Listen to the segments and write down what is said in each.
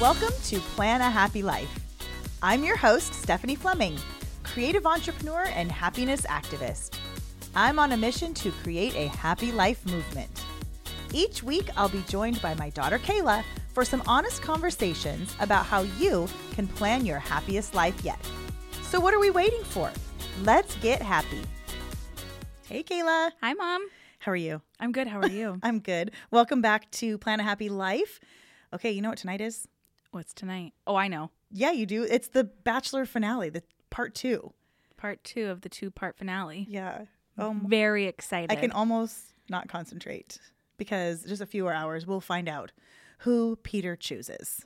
Welcome to Plan a Happy Life. I'm your host, Stephanie Fleming, creative entrepreneur and happiness activist. I'm on a mission to create a happy life movement. Each week, I'll be joined by my daughter Kayla for some honest conversations about how you can plan your happiest life yet. So, what are we waiting for? Let's get happy. Hey, Kayla. Hi, Mom. How are you? I'm good. How are you? I'm good. Welcome back to Plan a Happy Life. Okay, you know what tonight is? What's tonight? Oh, I know. Yeah, you do. It's the Bachelor finale, the part two. Part two of the two part finale. Yeah. Oh, Very excited. I can almost not concentrate because just a few more hours we'll find out who Peter chooses.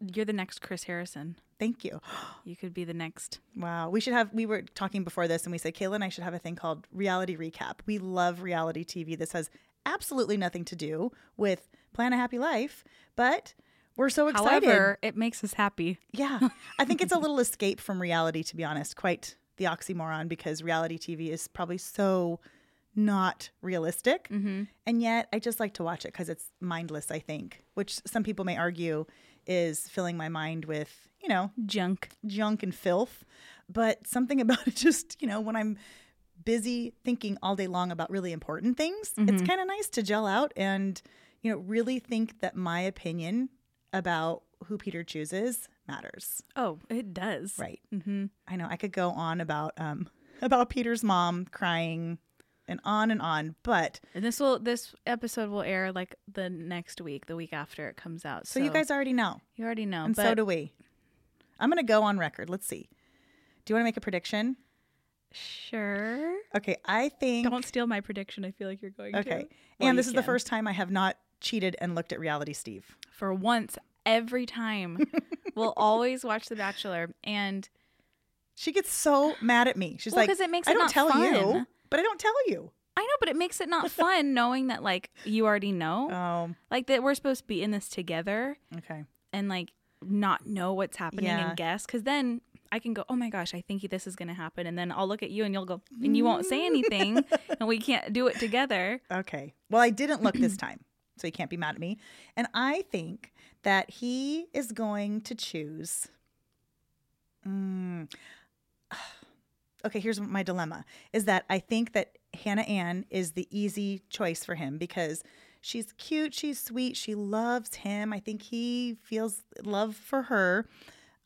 You're the next Chris Harrison. Thank you. You could be the next. Wow. We should have, we were talking before this and we said, Kayla and I should have a thing called reality recap. We love reality TV. This has absolutely nothing to do with Plan a Happy Life, but we're so excited. However, it makes us happy. Yeah. I think it's a little escape from reality, to be honest. Quite the oxymoron because reality TV is probably so not realistic. Mm-hmm. And yet I just like to watch it because it's mindless, I think, which some people may argue is filling my mind with, you know, Junk. junk and filth. But something about it just, you know, when I'm busy thinking all day long about really important things, it's Mhm. kind of nice to gel out and, you know, really think that my opinion about who Peter chooses matters. Oh, it does. Right. Mm-hmm. I know I could go on about um about Peter's mom crying and on and on, but And this will this episode will air like the next week, the week after it comes out. so, you guys already know. you already know. and so do we. I'm going to go on record. Let's see. Do you want to make a prediction? sure. Okay, I think Don't steal my prediction. I feel like you're going to. Okay. And this is the first time I have not cheated and looked at reality Steve. For once, every time, we'll always watch The Bachelor, and She gets so mad at me. She's Well, like, 'cause it makes I it don't not tell you, but I don't tell you. I know, but it makes it not fun knowing that like you already know, Oh, like that we're supposed to be in this together okay. and like not know what's happening Yeah. and guess. Because then I can go, oh my gosh, I think this is going to happen, and then I'll look at you and you'll go, and you won't say anything, and we can't do it together. Okay. Well, I didn't look this time, so he can't be mad at me. And I think that he is going to choose. Mm. Okay, here's my dilemma is that I think that Hannah Ann is the easy choice for him because she's cute, she's sweet, she loves him. I think he feels love for her.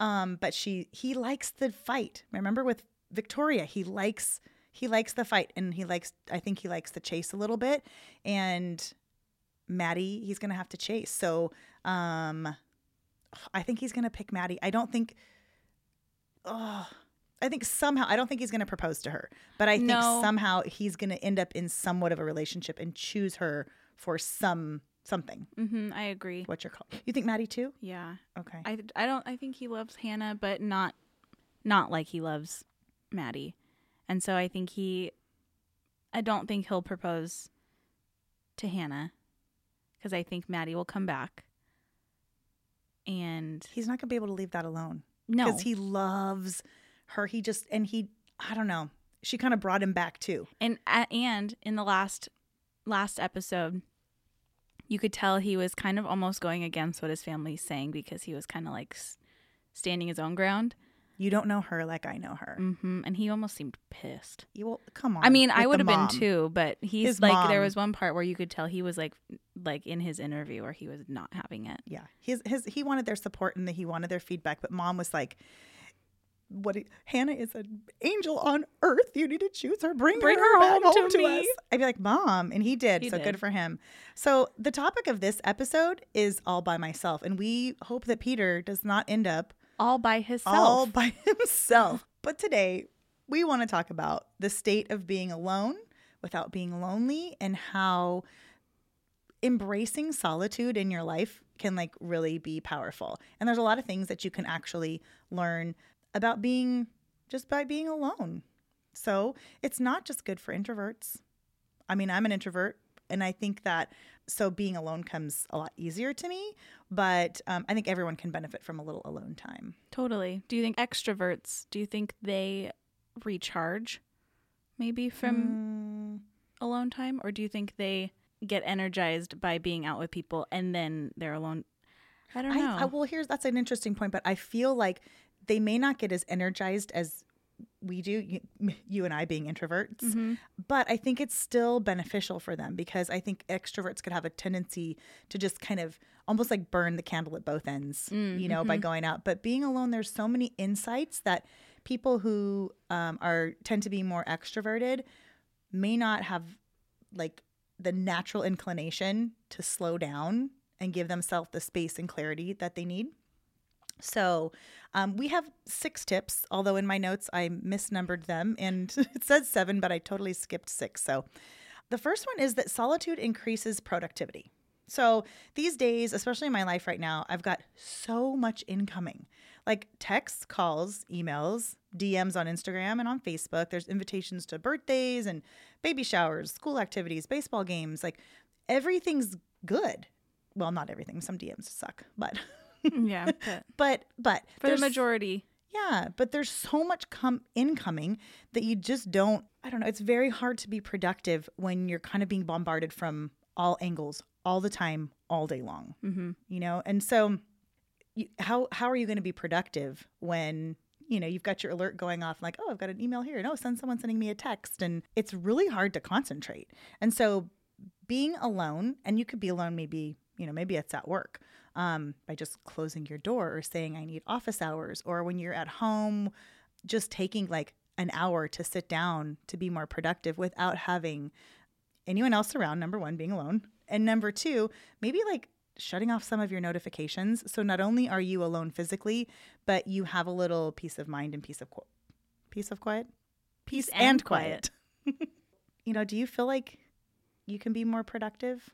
Um, but she he likes the fight. Remember with Victoria, he likes he likes the fight and he likes I think he likes the chase a little bit. And Maddie, he's gonna have to chase. So um I think he's gonna pick Maddie. I don't think oh I think somehow I don't think he's gonna propose to her, but I think No. somehow he's gonna end up in somewhat of a relationship and choose her for some something. hmm I agree. What you're called. You think Maddie too? Yeah, Okay. I I don't. I think he loves Hannah, but not not like he loves Maddie, and so I think he. I don't think he'll propose to Hannah because I think Maddie will come back. And he's not gonna be able to leave that alone. no, Because he loves her. He just and he I don't know. She kind of brought him back too. and and in the last last episode, you could tell he was kind of almost going against what his family's saying because he was kind of like standing his own ground. You don't know her like I know her. hmm And he almost seemed pissed. You will come on. I mean, I would have been too, but he's His like there was one part where you could tell he was like like in his interview where he was not having it. Yeah, his his he wanted their support and that he wanted their feedback, but mom was like, "What? Hannah is an angel on earth. You need to choose her. Bring, Bring her, her home home to to, me." us." I'd be like, "Mom," and he did. He so did. good for him. So the topic of this episode is all by myself, and we hope that Peter does not end up All by himself. all by himself. But today, we want to talk about the state of being alone without being lonely and how embracing solitude in your life can like really be powerful. And there's a lot of things that you can actually learn about being just by being alone. So, it's not just good for introverts. I mean, I'm an introvert and I think that so being alone comes a lot easier to me, but um, I think everyone can benefit from a little alone time. Totally. Do you think extroverts, do you think they recharge maybe from Mm, alone time or do you think they get energized by being out with people and then they're alone? I don't know. I, well, here's that's an interesting point, but I feel like they may not get as energized as we do, you, you and I being introverts, Mm-hmm. but I think it's still beneficial for them because I think extroverts could have a tendency to just kind of almost like burn the candle at both ends, Mm, you know, mm-hmm. by going out. But being alone, there's so many insights that people who um, are tend to be more extroverted may not have like the natural inclination to slow down and give themselves the space and clarity that they need. So, um, we have six tips, although in my notes I misnumbered them and it says seven, but I totally skipped six. So, the first one is that solitude increases productivity. So, these days, especially in my life right now, I've got so much incoming like texts, calls, emails, DMs on Instagram and on Facebook. There's invitations to birthdays and baby showers, school activities, baseball games. Like everything's good. Well, not everything. Some DMs suck, but yeah, but but but for the majority, yeah, but there's so much come incoming that you just don't. I don't know. It's very hard to be productive when you're kind of being bombarded from all angles all the time, all day long. mm-hmm. You know, and so you, how how are you going to be productive when you know you've got your alert going off like oh I've got an email here no send someone sending me a text and it's really hard to concentrate and so being alone and you could be alone maybe you know maybe it's at work um, by just closing your door or saying I need office hours or when you're at home just taking like an hour to sit down to be more productive without having anyone else around number one being alone. And number two maybe like shutting off some of your notifications. So not only are you alone physically but you have a little peace of mind and peace of qu- peace of quiet? Peace, and and, quiet, you know do you feel like you can be more productive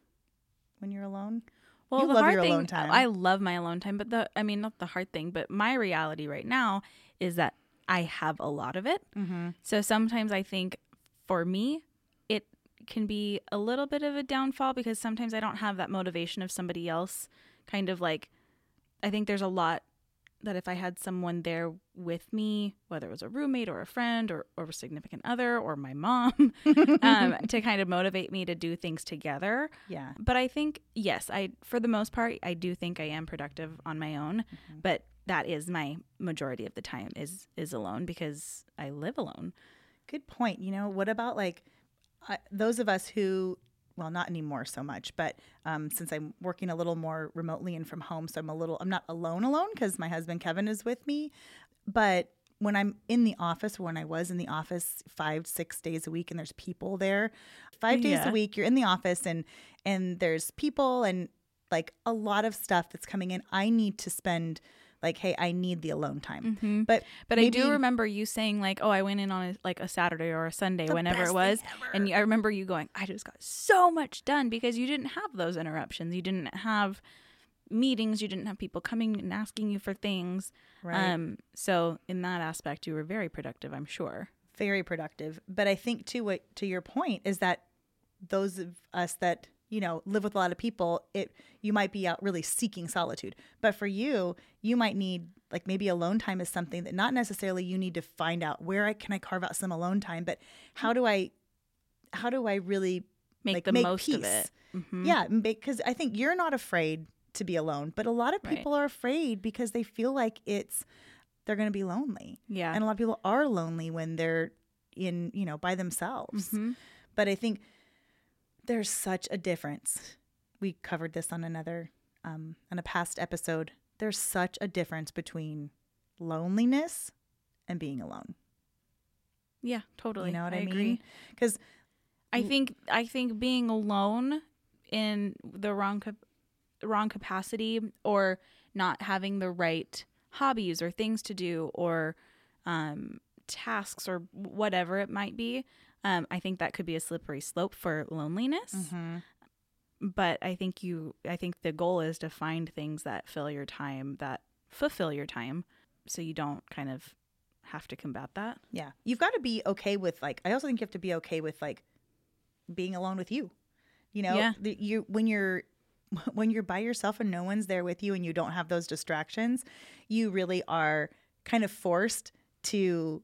when you're alone Well, You the love hard your thing, alone time. I love my alone time, but the I mean, not the hard thing, but my reality right now is that I have a lot of it. mm-hmm. So sometimes I think for me, it can be a little bit of a downfall because sometimes I don't have that motivation of somebody else. Kind of like, I think there's a lot that if I had someone there with me, whether it was a roommate or a friend or, or a significant other or my mom, um, to kind of motivate me to do things together. yeah But I think yes, I for the most part I do think I am productive on my own, but that is my majority of the time is is alone because I live alone. Good point. You know, what about like uh, those of us who, well, not anymore so much, but um, since I'm working a little more remotely and from home, so I'm a little, I'm not alone, alone because my husband Kevin is with me. But when I'm in the office, when I was in the office five, six days a week, and there's people there, five days Yeah. a week, you're in the office and and there's people and like a lot of stuff that's coming in. I need to spend like, hey, I need the alone time. But But I do remember you saying like, "Oh, I went in on a, like a Saturday or a Sunday, whenever it was," and you, I remember you going, "I just got so much done because you didn't have those interruptions. You didn't have meetings. You didn't have people coming and asking you for things. Right. Um, so in that aspect, you were very productive. I'm sure. very productive. But I think too, what to your point is that those of us that you know live with a lot of people, it you might be out really seeking solitude. But for you, you might need like maybe alone time is something that not necessarily you need to find out where I can I carve out some alone time, but how do I how do I really Make like, the make most of peace? it. Mhm. yeah because I think you're not afraid to be alone, but a lot of Right. people are afraid because they feel like it's they're going to be lonely. Yeah. And a lot of people are lonely when they're in, you know, by themselves. Mhm. But I think there's such a difference. We covered this on another, um, on a past episode. There's such a difference between loneliness and being alone. Yeah, totally. You know what I, agree. mean? Because I think I think being alone in the wrong cap- wrong capacity or not having the right hobbies or things to do or um, tasks or whatever it might be, um, I think that could be a slippery slope for loneliness. Mm-hmm. But I think you I think the goal is to find things that fill your time that fulfill your time, so you don't kind of have to combat that. yeah, you've got to be okay with like. I also think you have to be okay with like being alone with you. You know, Yeah. the, you when you're when you're by yourself and no one's there with you and you don't have those distractions, you really are kind of forced to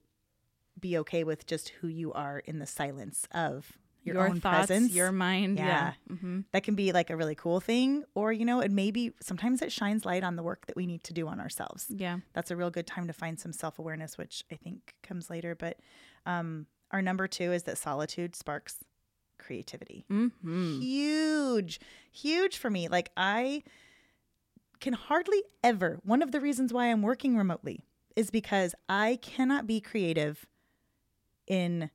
be okay with just who you are in the silence of your, your own thoughts, presence. your mind. Yeah. Yeah. hmm that can be like a really cool thing, or you know, it maybe sometimes it shines light on the work that we need to do on ourselves. Yeah. That's a real good time to find some self awareness, which I think comes later. But um, our number two is that solitude sparks creativity. hmm Huge, huge for me. Like I can hardly ever. One of the reasons why I'm working remotely is because I cannot be creative in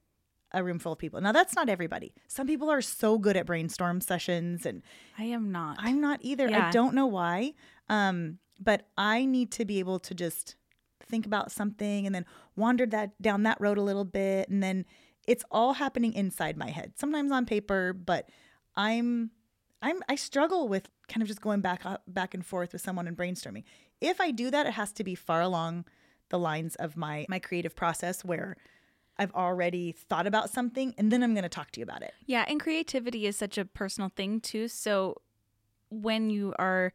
a room full of people. Now that's not everybody. Some people are so good at brainstorm sessions and I am not. I'm not either. I don't know why. Um, but I need to be able to just think about something and then wander that down that road a little bit and then it's all happening inside my head. Sometimes on paper, but I'm I'm I struggle with kind of just going back up, back and forth with someone and brainstorming. If I do that, it has to be far along the lines of my my creative process where I've already thought about something and then I'm going to talk to you about it. Yeah, and creativity is such a personal thing too. So when you are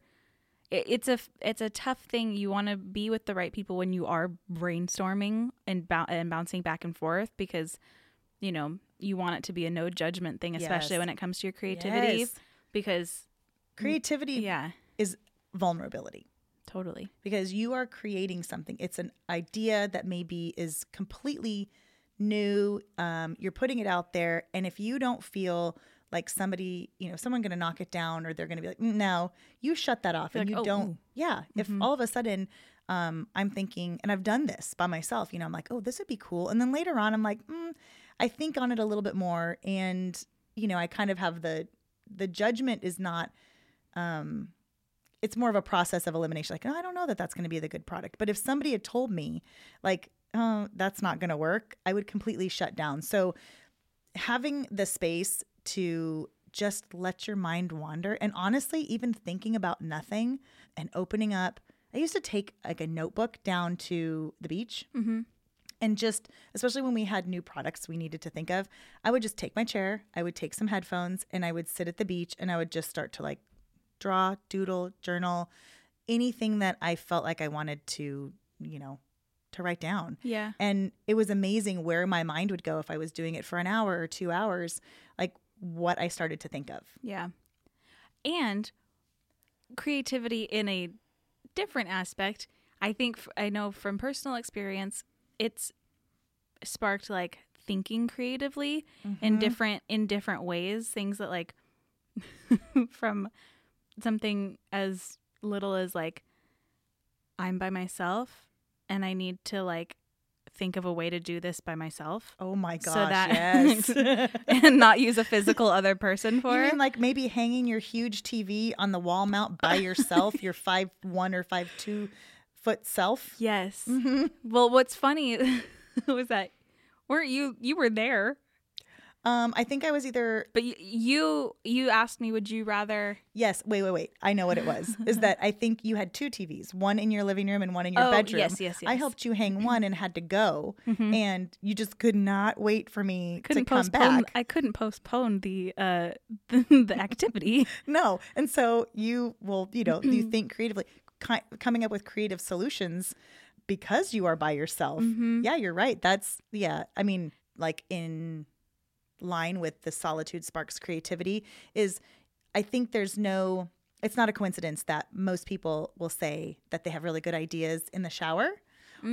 it's a it's a tough thing. You want to be with the right people when you are brainstorming and bou- and bouncing back and forth because you know, you want it to be a no judgment thing especially Yes. when it comes to your creativity Yes. because Creativity yeah, is vulnerability. totally. because you are creating something. It's an idea that maybe is completely new. Um, you're putting it out there, and if you don't feel like somebody, you know, someone going to knock it down, or they're going to be like, "Mm, no, you shut that off, You're and like, you "Oh, don't. ooh." Yeah, if Mhm. all of a sudden. Um, I'm thinking, and I've done this by myself. You know, I'm like, oh, this would be cool, and then later on, I'm like, mm, I think on it a little bit more, and you know, I kind of have the the judgment is not um it's more of a process of elimination like oh, i don't know that that's going to be the good product but if somebody had told me like oh that's not going to work i would completely shut down so having the space to just let your mind wander and honestly even thinking about nothing and opening up i used to take like a notebook down to the beach Mhm. and just especially when we had new products we needed to think of i would just take my chair i would take some headphones and i would sit at the beach and i would just start to like draw doodle journal anything that i felt like i wanted to you know to write down Yeah. and it was amazing where my mind would go if i was doing it for an hour or two hours like what i started to think of Yeah. And creativity in a different aspect, I think I know from personal experience, it's sparked like thinking creatively in Mhm. different in different ways, things that like from something as little as like I'm by myself and I need to like think of a way to do this by myself oh my gosh So that- yes and not use a physical other person for You it. mean like maybe hanging your huge TV on the wall mount by yourself, your five one or five two foot self? Yes. Mm-hmm. Well, what's funny was that weren't you you were there, Um, I think I was either but y- you you asked me would you rather yes. Wait, wait, wait. I know what it was. is that I think you had two TVs, one in your living room and one in your oh, bedroom. Yes, yes, yes. I helped you hang one and had to go, Mhm. and you just could not wait for me couldn't to come postpone back. I couldn't postpone the uh the, the activity. No, and so you will, you know, you think creatively, ki- coming up with creative solutions because you are by yourself. Mhm. Yeah, you're right. That's yeah. I mean, like in line with the solitude sparks creativity is I think there's no it's not a coincidence that most people will say that they have really good ideas in the shower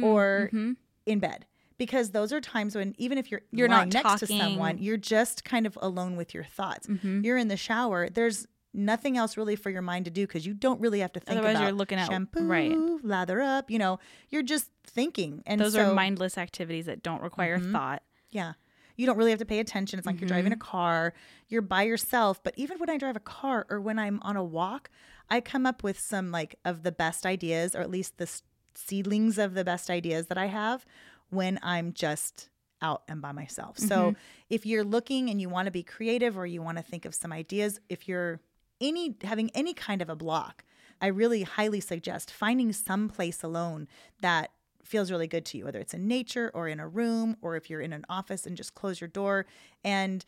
or Mhm. in bed because those are times when even if you're You're not next to someone, you're just kind of alone with your thoughts. Mhm. You're in the shower. There's nothing else really for your mind to do because you don't really have to think Otherwise, about you're looking at- shampoo, right. lather up. You know, you're just thinking, and Those so, are mindless activities that don't require Mhm. thought. Yeah. You don't really have to pay attention. It's like you're driving a mm-hmm. car, you're by yourself. But even when I drive a car or when I'm on a walk, I come up with some like of the best ideas, or at least the seedlings of the best ideas that I have when I'm just out and by myself. So mm-hmm. if you're looking and you want to be creative or you want to think of some ideas, if you're any having any kind of a block, I really highly suggest finding some place alone that feels really good to you, whether it's in nature or in a room or if you're in an office and just close your door. And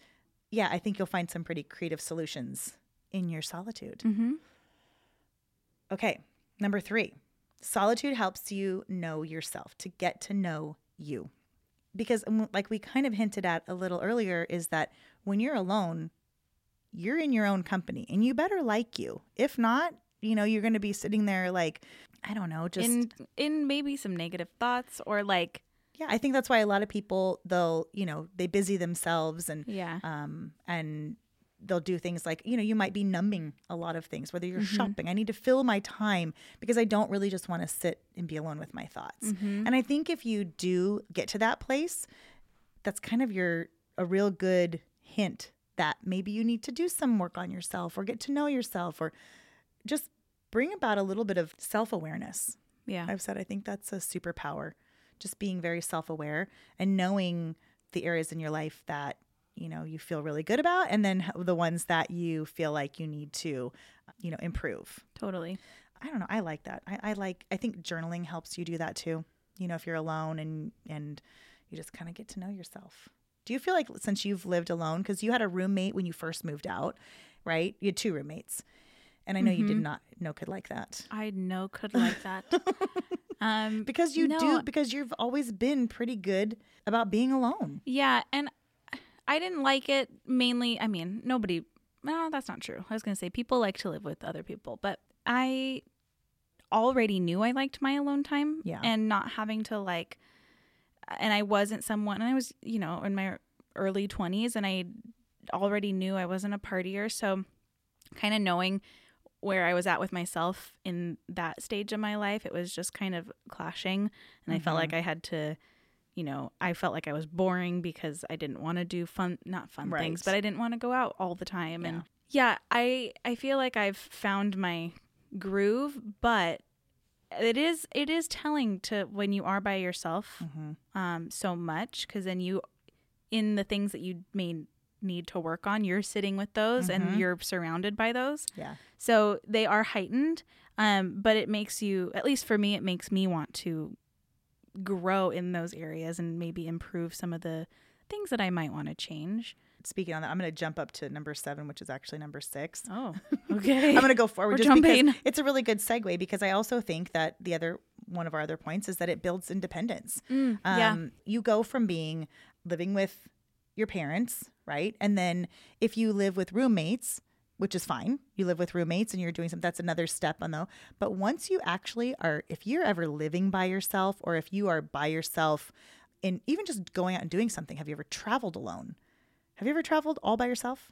yeah, I think you'll find some pretty creative solutions in your solitude. Mm-hmm. Okay, number three solitude helps you know yourself, to get to know you. Because, like we kind of hinted at a little earlier, is that when you're alone, you're in your own company and you better like you. If not, you know, you're going to be sitting there like, I don't know, just. in in maybe some negative thoughts or like yeah, I think that's why a lot of people, they'll, you know, they busy themselves and, yeah. um, and they'll do things like, you know, you might be numbing a lot of things, whether you're Mhm. shopping. I need to fill my time because I don't really just want to sit and be alone with my thoughts. Mhm. And I think if you do get to that place, that's kind of your a real good hint that maybe you need to do some work on yourself or get to know yourself or just bring about a little bit of self-awareness. yeah. I've said I think that's a superpower. Just being very self-aware and knowing the areas in your life that you know you feel really good about and then the ones that you feel like you need to you know improve Totally. I don't know. I like that. I, I like. I think journaling helps you do that too. You know, if you're alone and and you just kind of get to know yourself. Do you feel like since you've lived alone, because you had a roommate when you first moved out, right? You had two roommates, and I know you did Mhm. not know could like that I know could like that. um because you No. do because you've always been pretty good about being alone. Yeah, and I didn't like it mainly. I mean, nobody. No, that's not true. I was gonna say people like to live with other people, but I already knew I liked my alone time. Yeah. and not having to like. And I wasn't someone. And I was, you know, in my early twenties, and I already knew I wasn't a partier. So, kind of knowing where I was at with myself in that stage of my life, it was just kind of clashing, and I felt like I had to you know, I felt like I was boring because I didn't want to do fun, not fun things, but I didn't want to go out all the time. Yeah. And yeah, I I feel like I've found my groove, but it is it is telling to when you are by yourself Mm-hmm. um so much because then you in the things that you may need to work on you're sitting with those Mhm. and you're surrounded by those Yeah. so they are heightened um but it makes you at least for me it makes me want to grow in those areas and maybe improve some of the things that I might want to change. Speaking on that, I'm going to jump up to number seven, which is actually number six. Oh, okay. I'm going to go forward We're just jumping. because it's a really good segue because I also think that the other one of our other points is that it builds independence. Mm, Um, yeah. You go from being living with your parents, right? And then if you live with roommates, which is fine, you live with roommates and you're doing something, that's another step on though. But once you actually are, if you're ever living by yourself or if you are by yourself and even just going out and doing something, have you ever traveled alone? Have you ever traveled all by yourself?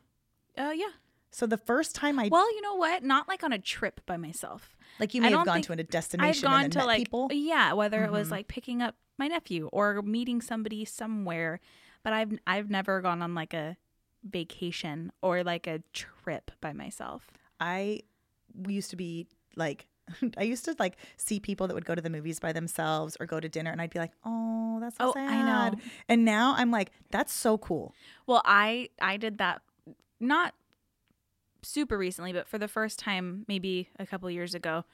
Uh, yeah. So the first time I, Well, you know what? Not like on a trip by myself. like you may have gone to a I've destination gone and to met like people. yeah, whether it was Mhm. like picking up my nephew or meeting somebody somewhere, but I've I've never gone on like a vacation or like a trip by myself. I used to be like, I used to like see people that would go to the movies by themselves or go to dinner, and I'd be like, oh, that's so Oh, sad. I know. And now I'm like, that's so cool. Well, I I did that not super recently, but for the first time maybe a couple years ago,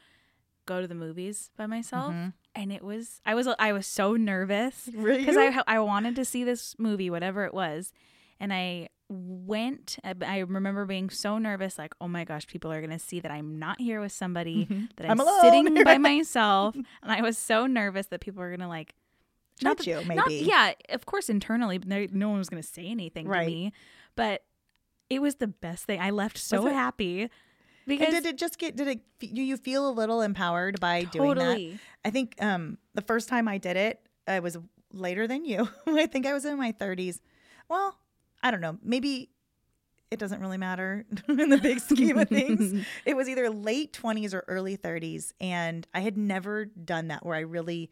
go to the movies by myself, Mhm. And it was I was I was so nervous because I I wanted to see this movie, whatever it was, and I went. I remember being so nervous, like, oh my gosh, people are gonna see that I'm not here with somebody, mm-hmm. that I'm I'm, sitting by myself, and I was so nervous that people are gonna like. not that- you, maybe. not- yeah, of course, internally, but no, one was going to say anything Right. to me. But it was the best thing. I left so it? Happy And because did it just get? Did it? Do you feel a little empowered by doing that? I think um, the first time I did it, I was later than you. I think I was in my 30s. Well, I don't know. Maybe it doesn't really matter in the big scheme of things. It was either late 20s or early 30s. And I had never done that where I really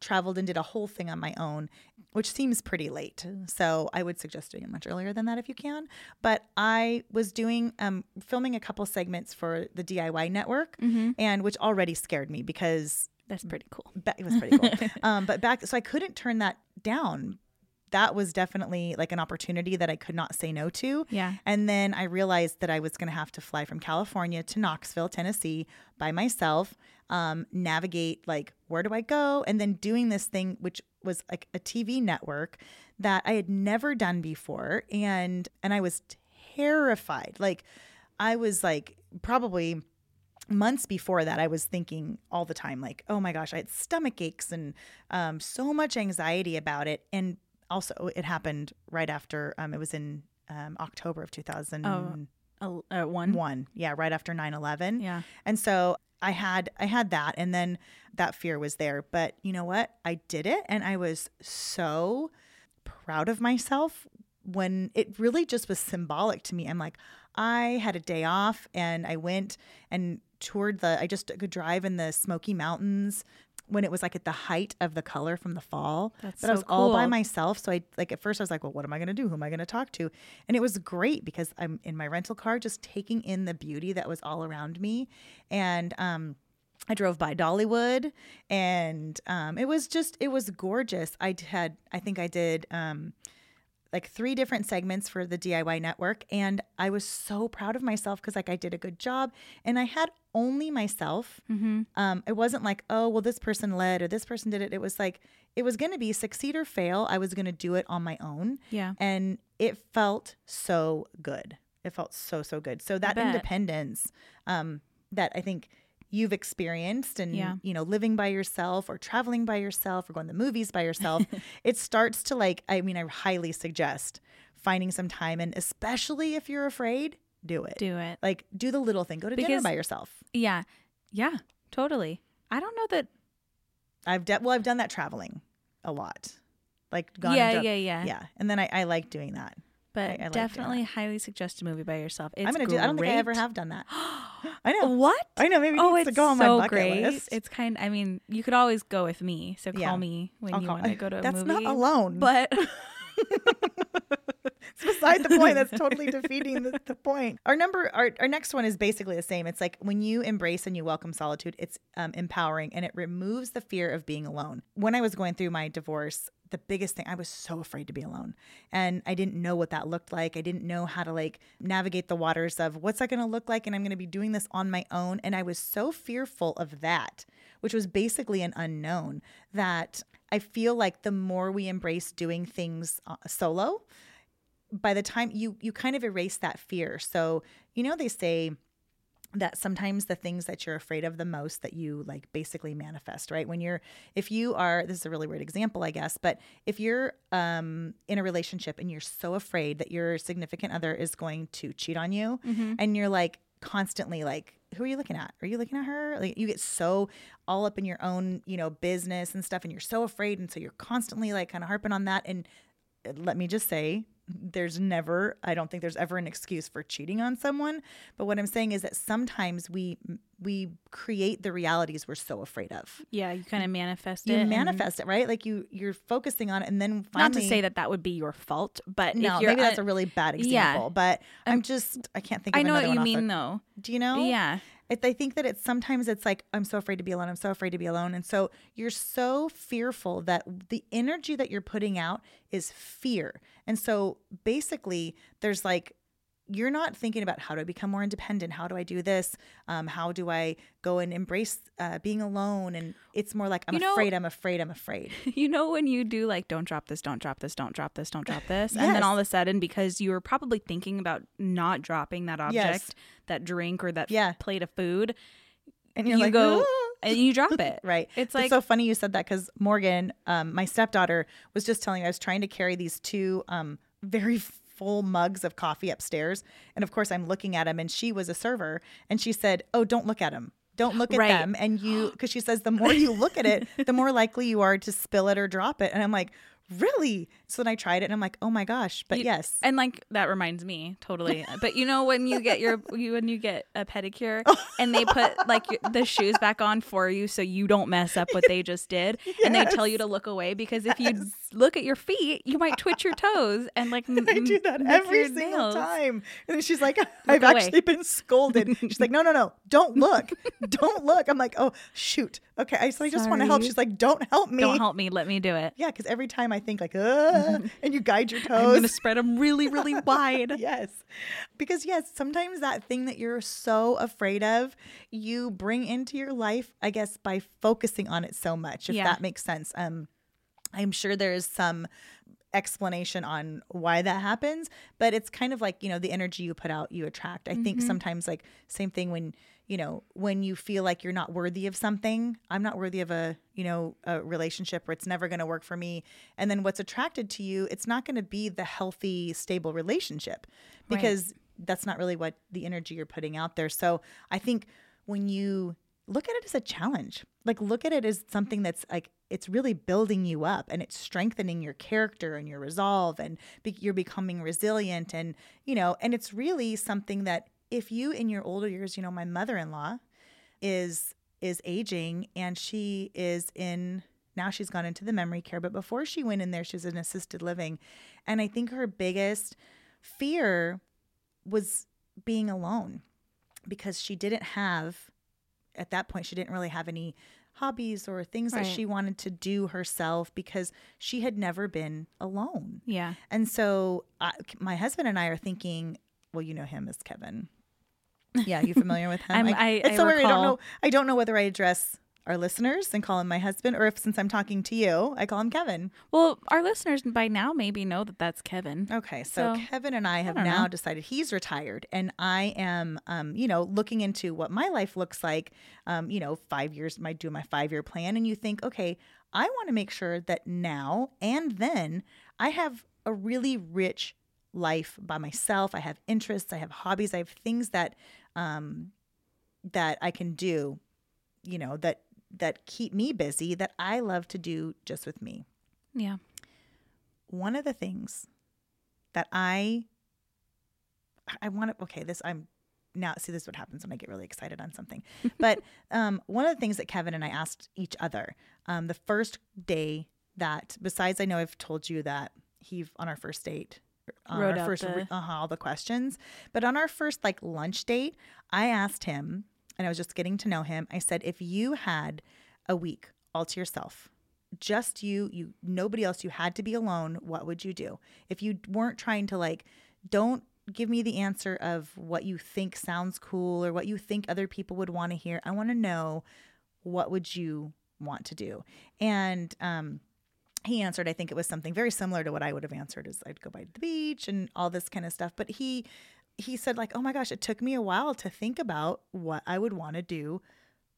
traveled and did a whole thing on my own, which seems pretty late. So I would suggest doing it much earlier than that if you can. But I was doing, um, filming a couple segments for the DIY network, Mhm. and which already scared me because That's pretty cool. ba- it was pretty cool. um, but back, so I couldn't turn that down. That was definitely like an opportunity that I could not say no to. Yeah. And then I realized that I was going to have to fly from California to Knoxville, Tennessee by myself, um, navigate like, where do I go? And then doing this thing, which was like a TV network that I had never done before. And, and I was terrified. Like, I was like, probably months before that, I was thinking all the time, like, oh my gosh, I had stomach aches and um, so much anxiety about it. And also, it happened right after um, it was in um, October of 2001. Oh, uh, one. Yeah, right after 9/11. Yeah. And so I had I had that and then that fear was there, but you know what? I did it and I was so proud of myself when it really just was symbolic to me. I'm like I had a day off and I went and toured the I just took a drive in the Smoky Mountains when it was like at the height of the color from the fall. That's but I was so all by myself. So I like at first I was like, well, what am I going to do? Who am I going to talk to? And it was great because I'm in my rental car just taking in the beauty that was all around me. And um I drove by Dollywood and um it was just it was gorgeous. I had I think I did um like three different segments for the DIY network and I was so proud of myself cuz like I did a good job and I had only myself. Mm-hmm. Um it wasn't like, "Oh, well this person led or this person did it." It was like it was going to be succeed or fail. I was going to do it on my own Yeah. and it felt so good. It felt so so good. So that independence um that I think you've experienced and Yeah. you know living by yourself or traveling by yourself or going to the movies by yourself it starts to like i mean i highly suggest finding some time and especially if you're afraid do it Do it. like do the little thing go to dinner Because- by yourself Yeah. Yeah. Totally. I don't know that. i've done well i've done that traveling a lot like gone yeah, done- yeah, yeah, yeah and then i, I like doing that But I- I definitely highly suggest a movie by yourself. It's i'm gonna do i don't think i ever have done that i know What? i know maybe Oh, needs it's to go on so my bucket great. list It's kind. I mean, you could always go with me. So call Yeah. me when I'll you want to go to a that's movie. That's not alone But It's beside the point. That's totally defeating the, the point. Our number, our, our next one is basically the same. It's like when you embrace and you welcome solitude, it's um, empowering and it removes the fear of being alone. When I was going through my divorce, the biggest thing, I was so afraid to be alone. And I didn't know what that looked like. I didn't know how to like navigate the waters of what's that going to look like. And I'm going to be doing this on my own. And I was so fearful of that, which was basically an unknown, that I feel like the more we embrace doing things uh, solo, by the time you you kind of erase that fear so you know they say that sometimes the things that you're afraid of the most that you like basically manifest right? When you're if you are this is a really weird example i guess but if you're um in a relationship and you're so afraid that your significant other is going to cheat on you and you're like constantly like who are you looking at? Are you looking at her? Like you get so all up in your own you know business and stuff and you're so afraid and so you're constantly like kind of harping on that and uh, let me just say there's never i don't think there's ever an excuse for cheating on someone but what i'm saying is that sometimes we we create the realities we're so afraid of yeah, you kind of manifest you it. and- manifest it right like you you're focusing on it and then finally Not to say that that would be your fault, but no maybe that's a really bad Yeah. example but i'm just i can't think of I know what you mean the- though. do you know Yeah. It, I think that it's sometimes it's like I'm so afraid to be alone. I'm so afraid to be alone, and so you're so fearful that the energy that you're putting out is fear. And so basically, there's like you're not thinking about how do I become more independent? How do I do this? Um, how do I go and embrace uh, being alone? And it's more like I'm You know- afraid. I'm afraid. I'm afraid. You know when you do like don't drop this, don't drop this, don't drop this, don't drop this, and then all of a sudden because you were probably thinking about not dropping that object, Yes. that drink or that Yeah. plate of food, And you're you like, go "Ah." and you drop it. Right. It's like so funny you said that because Morgan, um, my stepdaughter, was just telling me I was trying to carry these two um, very full mugs of coffee upstairs. And of course, I'm looking at them, and she was a server. And she said, Oh, don't look at them. Don't look at Right. them. And you, because she says, the more you look at it, the more likely you are to spill it or drop it. And I'm like, Really? So then I tried it and I'm like, Oh my gosh. But You- yes. And like that reminds me totally. but you know when you get your you when you get a pedicure oh. and they put like the shoes back on for you so you don't mess up what they just did, and they tell you to look away because if you look at your feet, you might twitch your toes and like I do that every single nails. time. And then she's like, I've away. actually been scolded. She's like, no, no, no, don't look. don't look. I'm like, oh, shoot. Okay. I, so I just want to help. She's like, don't help me. Don't help me. Let me do it. Yeah. Because every time I think like, and you guide your toes. I'm gonna spread them really, really wide. yes. Because, yes, sometimes that thing that you're so afraid of, you bring into your life, I guess, by focusing on it so much, if Yeah. that makes sense. Um, I'm sure there's some explanation on why that happens, but it's kind of like, you know, the energy you put out, you attract. I think sometimes like same thing when, you know, when you feel like you're not worthy of something, I'm not worthy of a, you know, a relationship or it's never going to work for me. And then what's attracted to you, it's not going to be the healthy, stable relationship because that's not really what the energy you're putting out there. So I think when you look at it as a challenge, like look at it as something that's like it's really building you up and it's strengthening your character and your resolve and be- you're becoming resilient and you know and it's really something that if you in your older years you know my mother-in-law is is aging and she is in now she's gone into the memory care but before she went in there she was in assisted living and i think her biggest fear was being alone because she didn't have at that point she didn't really have any hobbies or things Right. that she wanted to do herself because she had never been alone. Yeah. And so I, my husband and I are thinking, well, you know him as Kevin. Yeah, you familiar with him? I'm- I- it's I so weird. I don't know. I don't know whether I address our listeners and call him my husband, or if since I'm talking to you, I call him Kevin. Well, our listeners by now maybe know that that's Kevin. Okay, so, So, Kevin and I have don't now know. decided he's retired, and I am, um, you know, looking into what my life looks like. Um, you know, five years, might do my five year plan, and you think, okay, I want to make sure that now and then I have a really rich life by myself. I have interests, I have hobbies, I have things that, um, that I can do, you know, that that keep me busy that I love to do just with me Yeah. one of the things that I I want to okay, this I'm now see this is what happens when I get really excited on something. But um, one of the things that Kevin and I asked each other um, the first day that besides I know I've told you that he on our first date on Wrote our first the- uh-huh, all the questions, but on our first like lunch date, I asked him and I was just getting to know him. I said if you had a week all to yourself just you you nobody else you had to be alone what would you do? If you weren't trying to like don't give me the answer of what you think sounds cool or what you think other people would want to hear i want to know what would you want to do? And um he answered i think it was something very similar to what i would have answered is i'd go by the beach and all this kind of stuff. But he he said like oh my gosh it took me a while to think about what i would want to do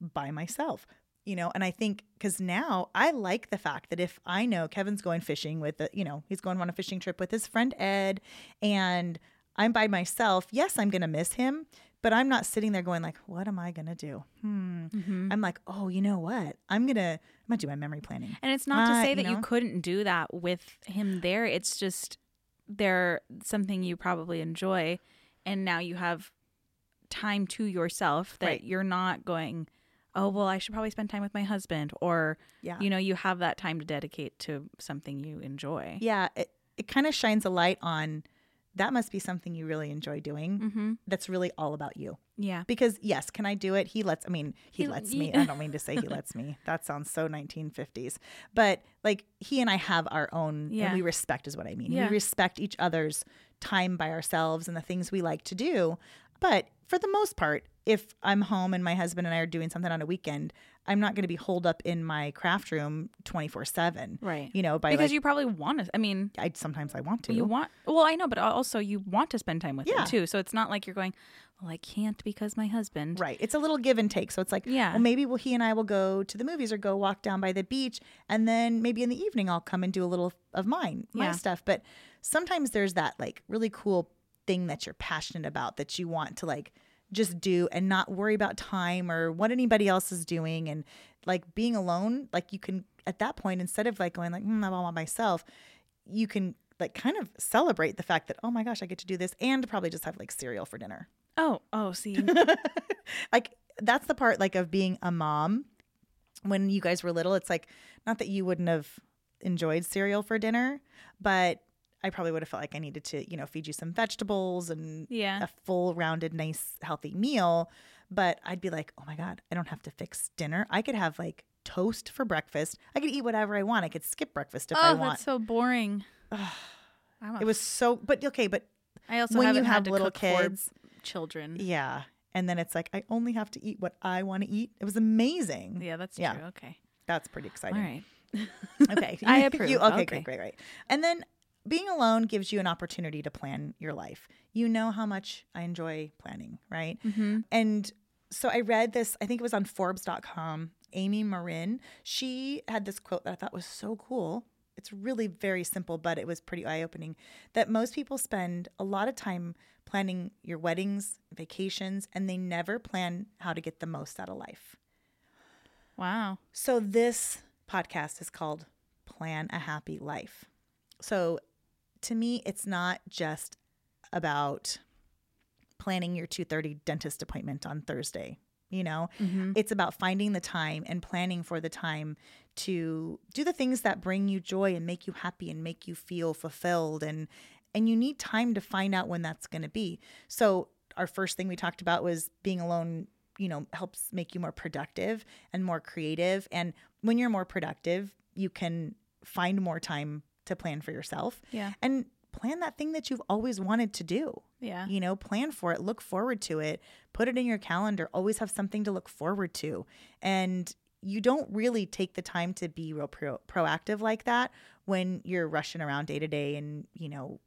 by myself you know? And i think because now i like the fact that if i know kevin's going fishing with you know he's going on a fishing trip with his friend ed and i'm by myself yes i'm gonna miss him but i'm not sitting there going like what am i gonna do hmm i'm like oh you know what i'm gonna i'm gonna do my memory planning And it's not to Uh, say that you know? couldn't do that with him there. It's just they're something you probably enjoy and now you have time to yourself that Right. you're not going, "Oh, well, I should probably spend time with my husband." Or, yeah you know, you have that time to dedicate to something you enjoy. yeah it, it kind of shines a light on that must be something you really enjoy doing Mhm. that's really all about you Yeah. because yes can i do it he lets i mean he, He- lets me i don't mean to say he lets me that sounds so 1950s but like he and i have our own Yeah. and we respect is what i mean Yeah. we respect each other's time by ourselves and the things we like to do but for the most part if i'm home and my husband and i are doing something on a weekend i'm not going to be holed up in my craft room 24 7 Right. you know by because like, you probably want to I mean, I sometimes I want to. you want well, I know, but also you want to spend time with Yeah. him too. So it's not like you're going, "Well, I can't because my husband." Right. It's a little give and take. So it's like, Yeah. well, maybe well, he and I will go to the movies or go walk down by the beach. And then maybe in the evening, I'll come and do a little of mine, my Yeah. stuff. But sometimes there's that like really cool thing that you're passionate about that you want to like just do and not worry about time or what anybody else is doing. And like being alone, like you can, at that point, instead of like going like, mm, I'm all by myself, you can like kind of celebrate the fact that, oh my gosh, I get to do this and probably just have like cereal for dinner Oh, oh, see. like that's the part like of being a mom when you guys were little it's like not that you wouldn't have enjoyed cereal for dinner but i probably would have felt like i needed to you know feed you some vegetables and Yeah. a full rounded nice healthy meal but i'd be like oh my god i don't have to fix dinner i could have like toast for breakfast i could eat whatever i want i could skip breakfast if i oh, want that's so boring. It was so but okay but I also when you have little kids children. yeah and then it's like i only have to eat what i want to eat it was amazing Yeah, that's Yeah. true. Okay. That's pretty exciting. right. Okay. I You- approve. okay, Okay. great, great, great. And then being alone gives you an opportunity to plan your life. You know how much I enjoy planning, right? Mm-hmm. And so I read this, I think it was on Forbes.com. Amy Morin, she had this quote that I thought was so cool. It's really very simple, but it was pretty eye opening that most people spend a lot of time planning your weddings, vacations, and they never plan how to get the most out of life. Wow. So this podcast is called Plan a Happy Life. So to me, it's not just about planning your 2:30 dentist appointment on Thursday. You know, Mm-hmm. it's about finding the time and planning for the time to do the things that bring you joy and make you happy and make you feel fulfilled and and you need time to find out when that's going to be. So our first thing we talked about was being alone, you know, helps make you more productive and more creative and when you're more productive, you can find more time to plan for yourself Yeah. and plan that thing that you've always wanted to do. Yeah. You know, plan for it, look forward to it, put it in your calendar, always have something to look forward to. And you don't really take the time to be real pro- proactive like that when you're rushing around day to day and, you know,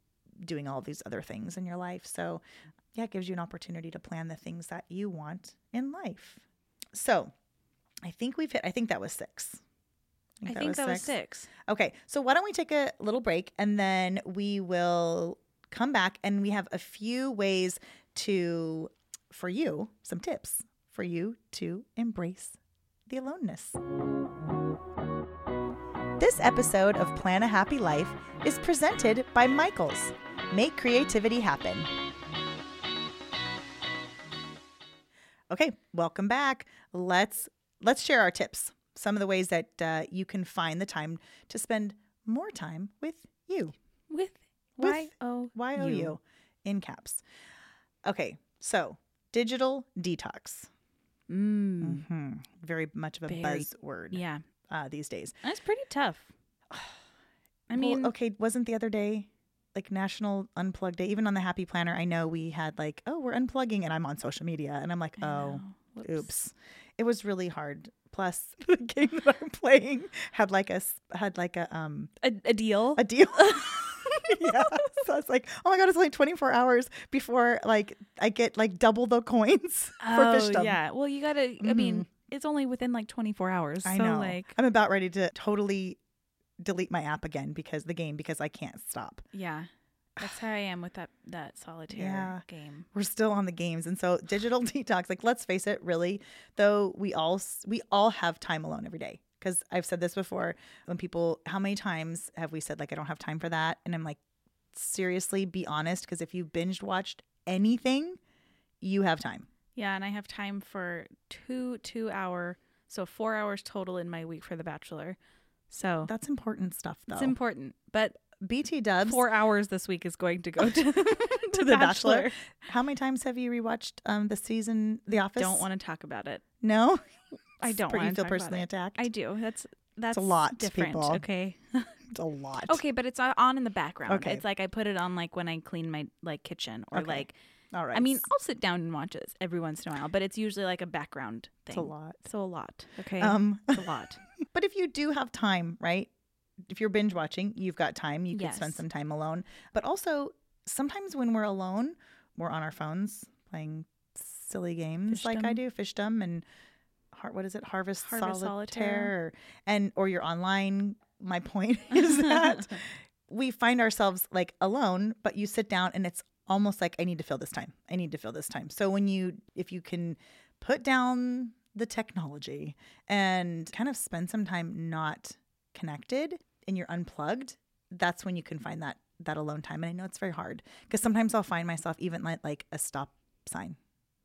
doing all these other things in your life. So, yeah, it gives you an opportunity to plan the things that you want in life. So, I think we've hit, I think that was six. I think that was six. Okay, so why don't we take a little break and then we will come back and we have a few ways to, for you, some tips for you to embrace the aloneness. This episode of Plan a Happy Life is presented by Michaels. Make creativity happen. Okay, welcome back. Let's let's share our tips. Some of the ways that uh, you can find the time to spend more time with you. With With Y O Y O U in caps. Okay, so digital detox. Mm. hmm Very much of a buzzword Yeah. uh, these days. That's pretty tough. I Well, mean, okay, wasn't the other day like National Unplug Day? Even on the Happy Planner, I know we had like, oh, we're unplugging, and I'm on social media, and I'm like, oh. Oops. It was really hard. Plus, the game that I'm playing had like a had like a um A, a deal. a deal. yeah. So it's like, oh my god, it's only 24 hours before like I get like double the coins for oh, fishdom. yeah. Well, you gotta. I mean, it's only within like 24 hours. Mm-hmm. I so know. like, I'm about ready to totally delete my app again because the game because I can't stop. yeah. That's how I am with that that solitaire Yeah. game. We're still on the games, and so digital detox. Like, let's face it, really, though we all we all have time alone every day. Because I've said this before, when people, how many times have we said like I don't have time for that? And I'm like, seriously, be honest. Because if you binged watched anything, you have time. Yeah, and I have time for two two hour, so four hours total in my week for The Bachelor. So That's important stuff, though. it's important. But BT Dubs. four hours this week is going to go to, to The Bachelor. How many times have you rewatched um the season The Office? Don't want to talk about it. No, I don't Pretty- You feel personally attacked. I do. That's that's a lot, different. people. Okay. it's a lot. Okay, but it's on- on in the background. Okay. It's like I put it on like when I clean my like kitchen or Okay. like All right. I mean I'll sit down and watch it every once in a while, but it's usually like a background thing. it's a lot. So a lot. Okay. Um, it's a lot. but if you do have time, right? If you're binge watching, you've got time. You can spend some time alone. But also, sometimes when we're alone, we're on our phones playing silly games like I do, Fishdom and har- what is it, Harvest, Harvest Solitaire, Solitaire. or, and or you're online. My point is that we find ourselves like alone, but you sit down and it's almost like I need to fill this time. I need to fill this time. So when you if you can put down the technology and kind of spend some time not connected and you're unplugged, that's when you can find that that alone time. And I know it's very hard because sometimes I'll find myself even at like a stop sign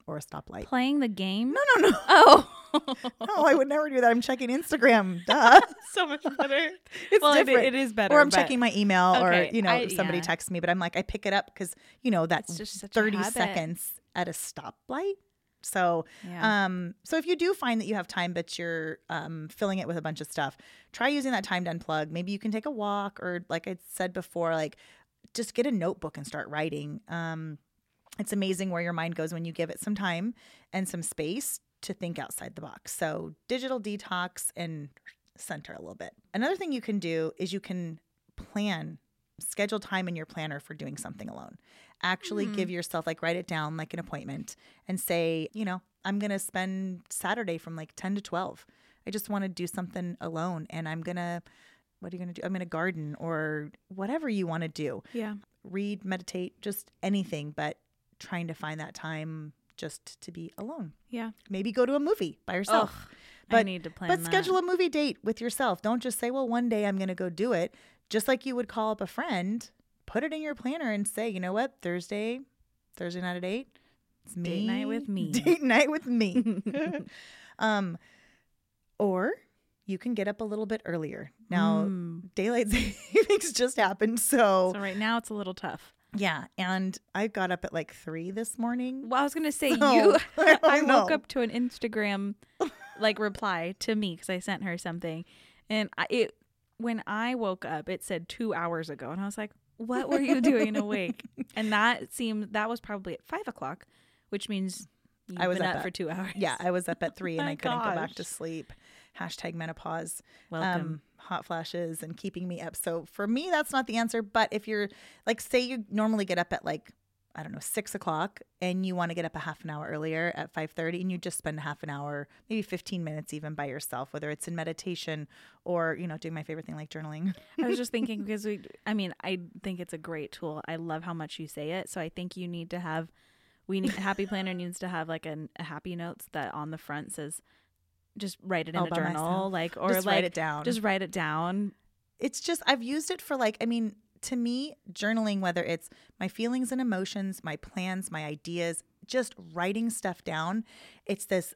or a stoplight. Playing the game? No, no, no. Oh. No, I would never do that. I'm checking Instagram. Duh. so much better. It's well, it, different. it is better. or I'm but checking my email, Okay, or you know, I- somebody yeah. texts me, but I'm like, I pick it up because you know that's just 30 seconds at a stoplight. So, Yeah. um, so if you do find that you have time, but you're um, filling it with a bunch of stuff, try using that time to unplug. Maybe you can take a walk, or like I said before, like just get a notebook and start writing. Um, it's amazing where your mind goes when you give it some time and some space to think outside the box. So, digital detox and center a little bit. Another thing you can do is you can plan schedule time in your planner for doing something alone. Actually mm-hmm. give yourself like write it down like an appointment and say, you know, I'm going to spend Saturday from like 10 to 12. I just want to do something alone and I'm going to what are you going to do? I'm going to garden or whatever you want to do. Yeah. Read, meditate, just anything but trying to find that time just to be alone. Yeah. Maybe go to a movie by yourself. I But- need to plan But that. schedule a movie date with yourself. Don't just say, well, one day I'm going to go do it. Just like you would call up a friend, put it in your planner and say, you know what, Thursday, Thursday night at eight, it's me. Date night with me. Date night with me. um, or you can get up a little bit earlier. Now, Mm. daylight savings just happened. So, So right now it's a little tough. yeah. And I got up at like three this morning. Well, I was gonna say So, you. I I woke up to an Instagram like reply to me because I sent her something, and I, it when I woke up, it said two hours ago, and I was like, "What were you doing awake?" And that seemed that was probably at five o'clock, which means you've I was been up at- for two hours. Yeah, I was up at three and I couldn't go back to sleep. Hashtag menopause. Welcome. um, hot flashes and keeping me up. So for me, that's not the answer. But if you're like, say you normally get up at like, I don't know, six o'clock and you want to get up a half an hour earlier at 5.30 and you just spend half an hour, maybe 15 minutes even by yourself, whether it's in meditation or, you know, doing my favorite thing like journaling. I was just thinking because we, I mean, I think it's a great tool. I love how much you say it. So I think you need to have, we need, Happy Planner needs to have like an, a happy notes that on the front says, just write it in All a journal, myself. like, or just like, write it down. just write it down. it's just I've used it for like I mean to me journaling whether it's my feelings and emotions, my plans, my ideas, just writing stuff down, it's this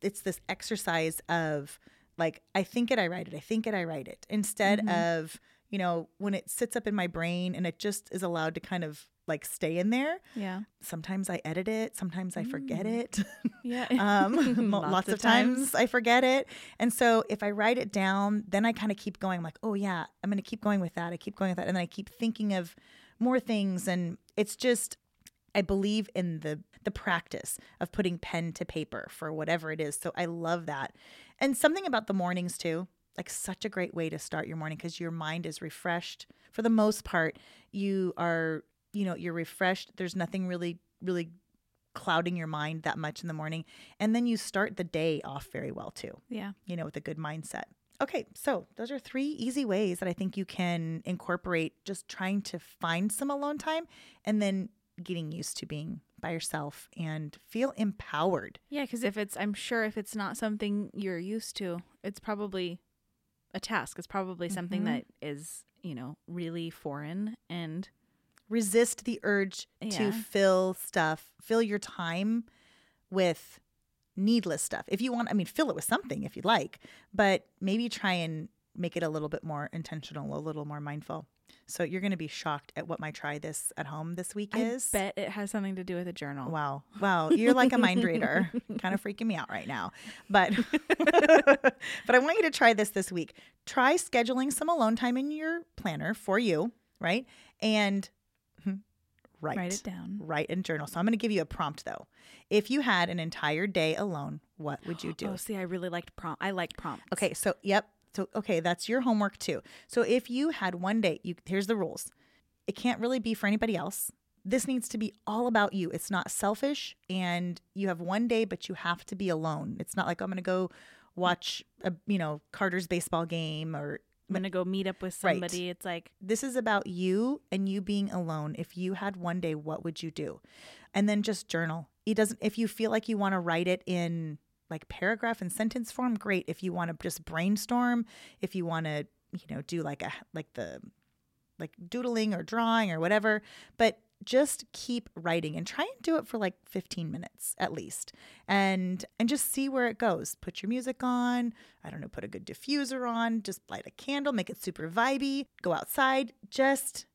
it's this exercise of like I think it I write it. I think it I write it instead mm-hmm. of, you know, when it sits up in my brain and it just is allowed to kind of like stay in there. Yeah. Sometimes I edit it, sometimes I forget it. Yeah. Um, mo- lots, of times. I forget it. And so if I write it down, then I kind of keep going. I'm like, oh, yeah, I'm going to keep going with that. I keep going with that. And then I keep thinking of more things. And it's just, I believe in the the practice of putting pen to paper for whatever it is. So I love that. And something about the mornings too, like such a great way to start your morning because your mind is refreshed. For the most part, you are, you know, you're refreshed. There's nothing really, really clouding your mind that much in the morning. And then you start the day off very well too, Yeah. you know, with a good mindset. Okay, so those are three easy ways that I think you can incorporate just trying to find some alone time and then getting used to being by yourself and feel empowered. Yeah. Because if it's, I'm sure if it's not something you're used to, it's probably a task. It's probably something Mhm. that is, you know, really foreign and Resist the urge Yeah. to fill stuff, fill your time with needless stuff. If you want, I mean, fill it with something if you'd like, but maybe try and make it a little bit more intentional, a little more mindful. So you're going to be shocked at what my try this at home this week I is. bet it has something to do with a journal. Wow. Wow. You're like a mind reader. kind of freaking me out right now. But but I want you to try this this week. Try scheduling some alone time in your planner for you, right? And hmm, write. Write it down. Write and journal. So I'm going to give you a prompt though. If you had an entire day alone, what would you do? Oh, see, I really liked prompt. I like prompts. Okay, so yep. So okay, that's your homework too. So if you had one day, you here's the rules. It can't really be for anybody else. This needs to be all about you. It's not selfish and you have one day but you have to be alone. It's not like I'm going to go watch a, you know, Carter's baseball game or I'm gonna go meet up with Right. somebody. It's like this is about you and you being alone. If you had one day, what would you do? And then just journal. It doesn't if you feel like you want to write it in like paragraph and sentence form, great. If you want to just brainstorm, if you want to, you know, do like a like the like doodling or drawing or whatever, but just keep writing and try and do it for like 15 minutes at least. And and just see where it goes. Put your music on i don't know put a good diffuser on just light a candle make it super vibey go outside just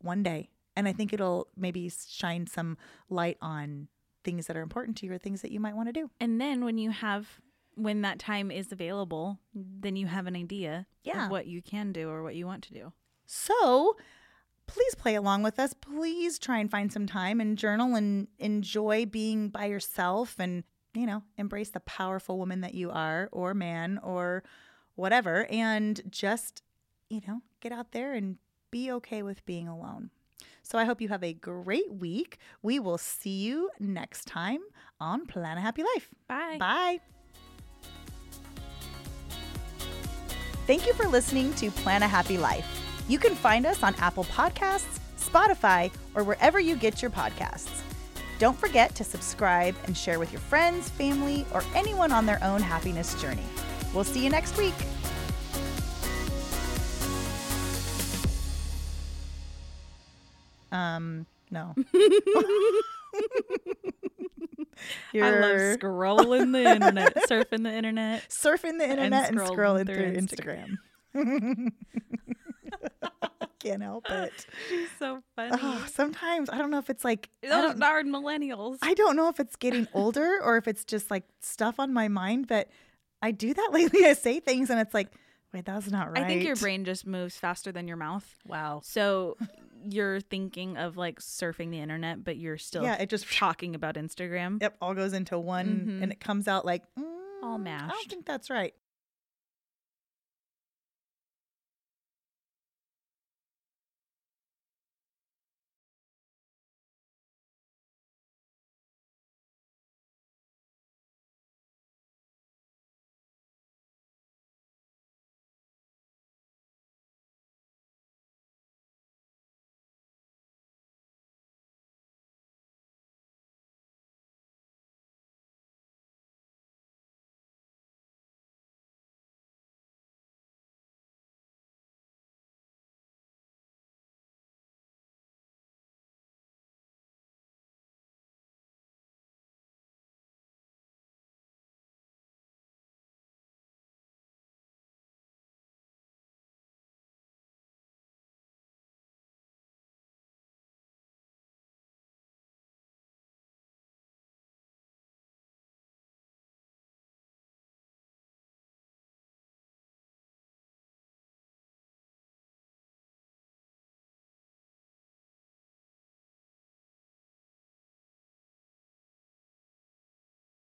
one day. And i think it'll maybe shine some light on things that are important to you or things that you might want to do And then when you have when that time is available, then you have an idea Yeah. of what you can do or what you want to do. So please play along with us. Please try and find some time and journal and enjoy being by yourself and, you know, embrace the powerful woman that you are or man or whatever. And just, you know, get out there and be okay with being alone. So I hope you have a great week. We will see you next time on Plan a Happy Life. Bye. Bye. Thank you for listening to Plan a Happy Life. You can find us on Apple Podcasts, Spotify, or wherever you get your podcasts. Don't forget to subscribe and share with your friends, family, or anyone on their own happiness journey. We'll see you next week. Um, no. I love scrolling the internet, surfing the internet. surfing the internet and, scrolling scrolling through through Instagram. Can't help it. She's so funny. Oh, sometimes I don't know if it's like I Those don't, darn millennials. I don't know if it's getting older or if it's just like stuff on my mind, but I do that lately. I say things and it's like, wait, that's not right. I think your brain just moves faster than your mouth. Wow. So you're thinking of like surfing the internet, but you're still Yeah, it just talking about Instagram. yep all goes into one Mhm. and it comes out like mm, All mashed. I don't think that's right.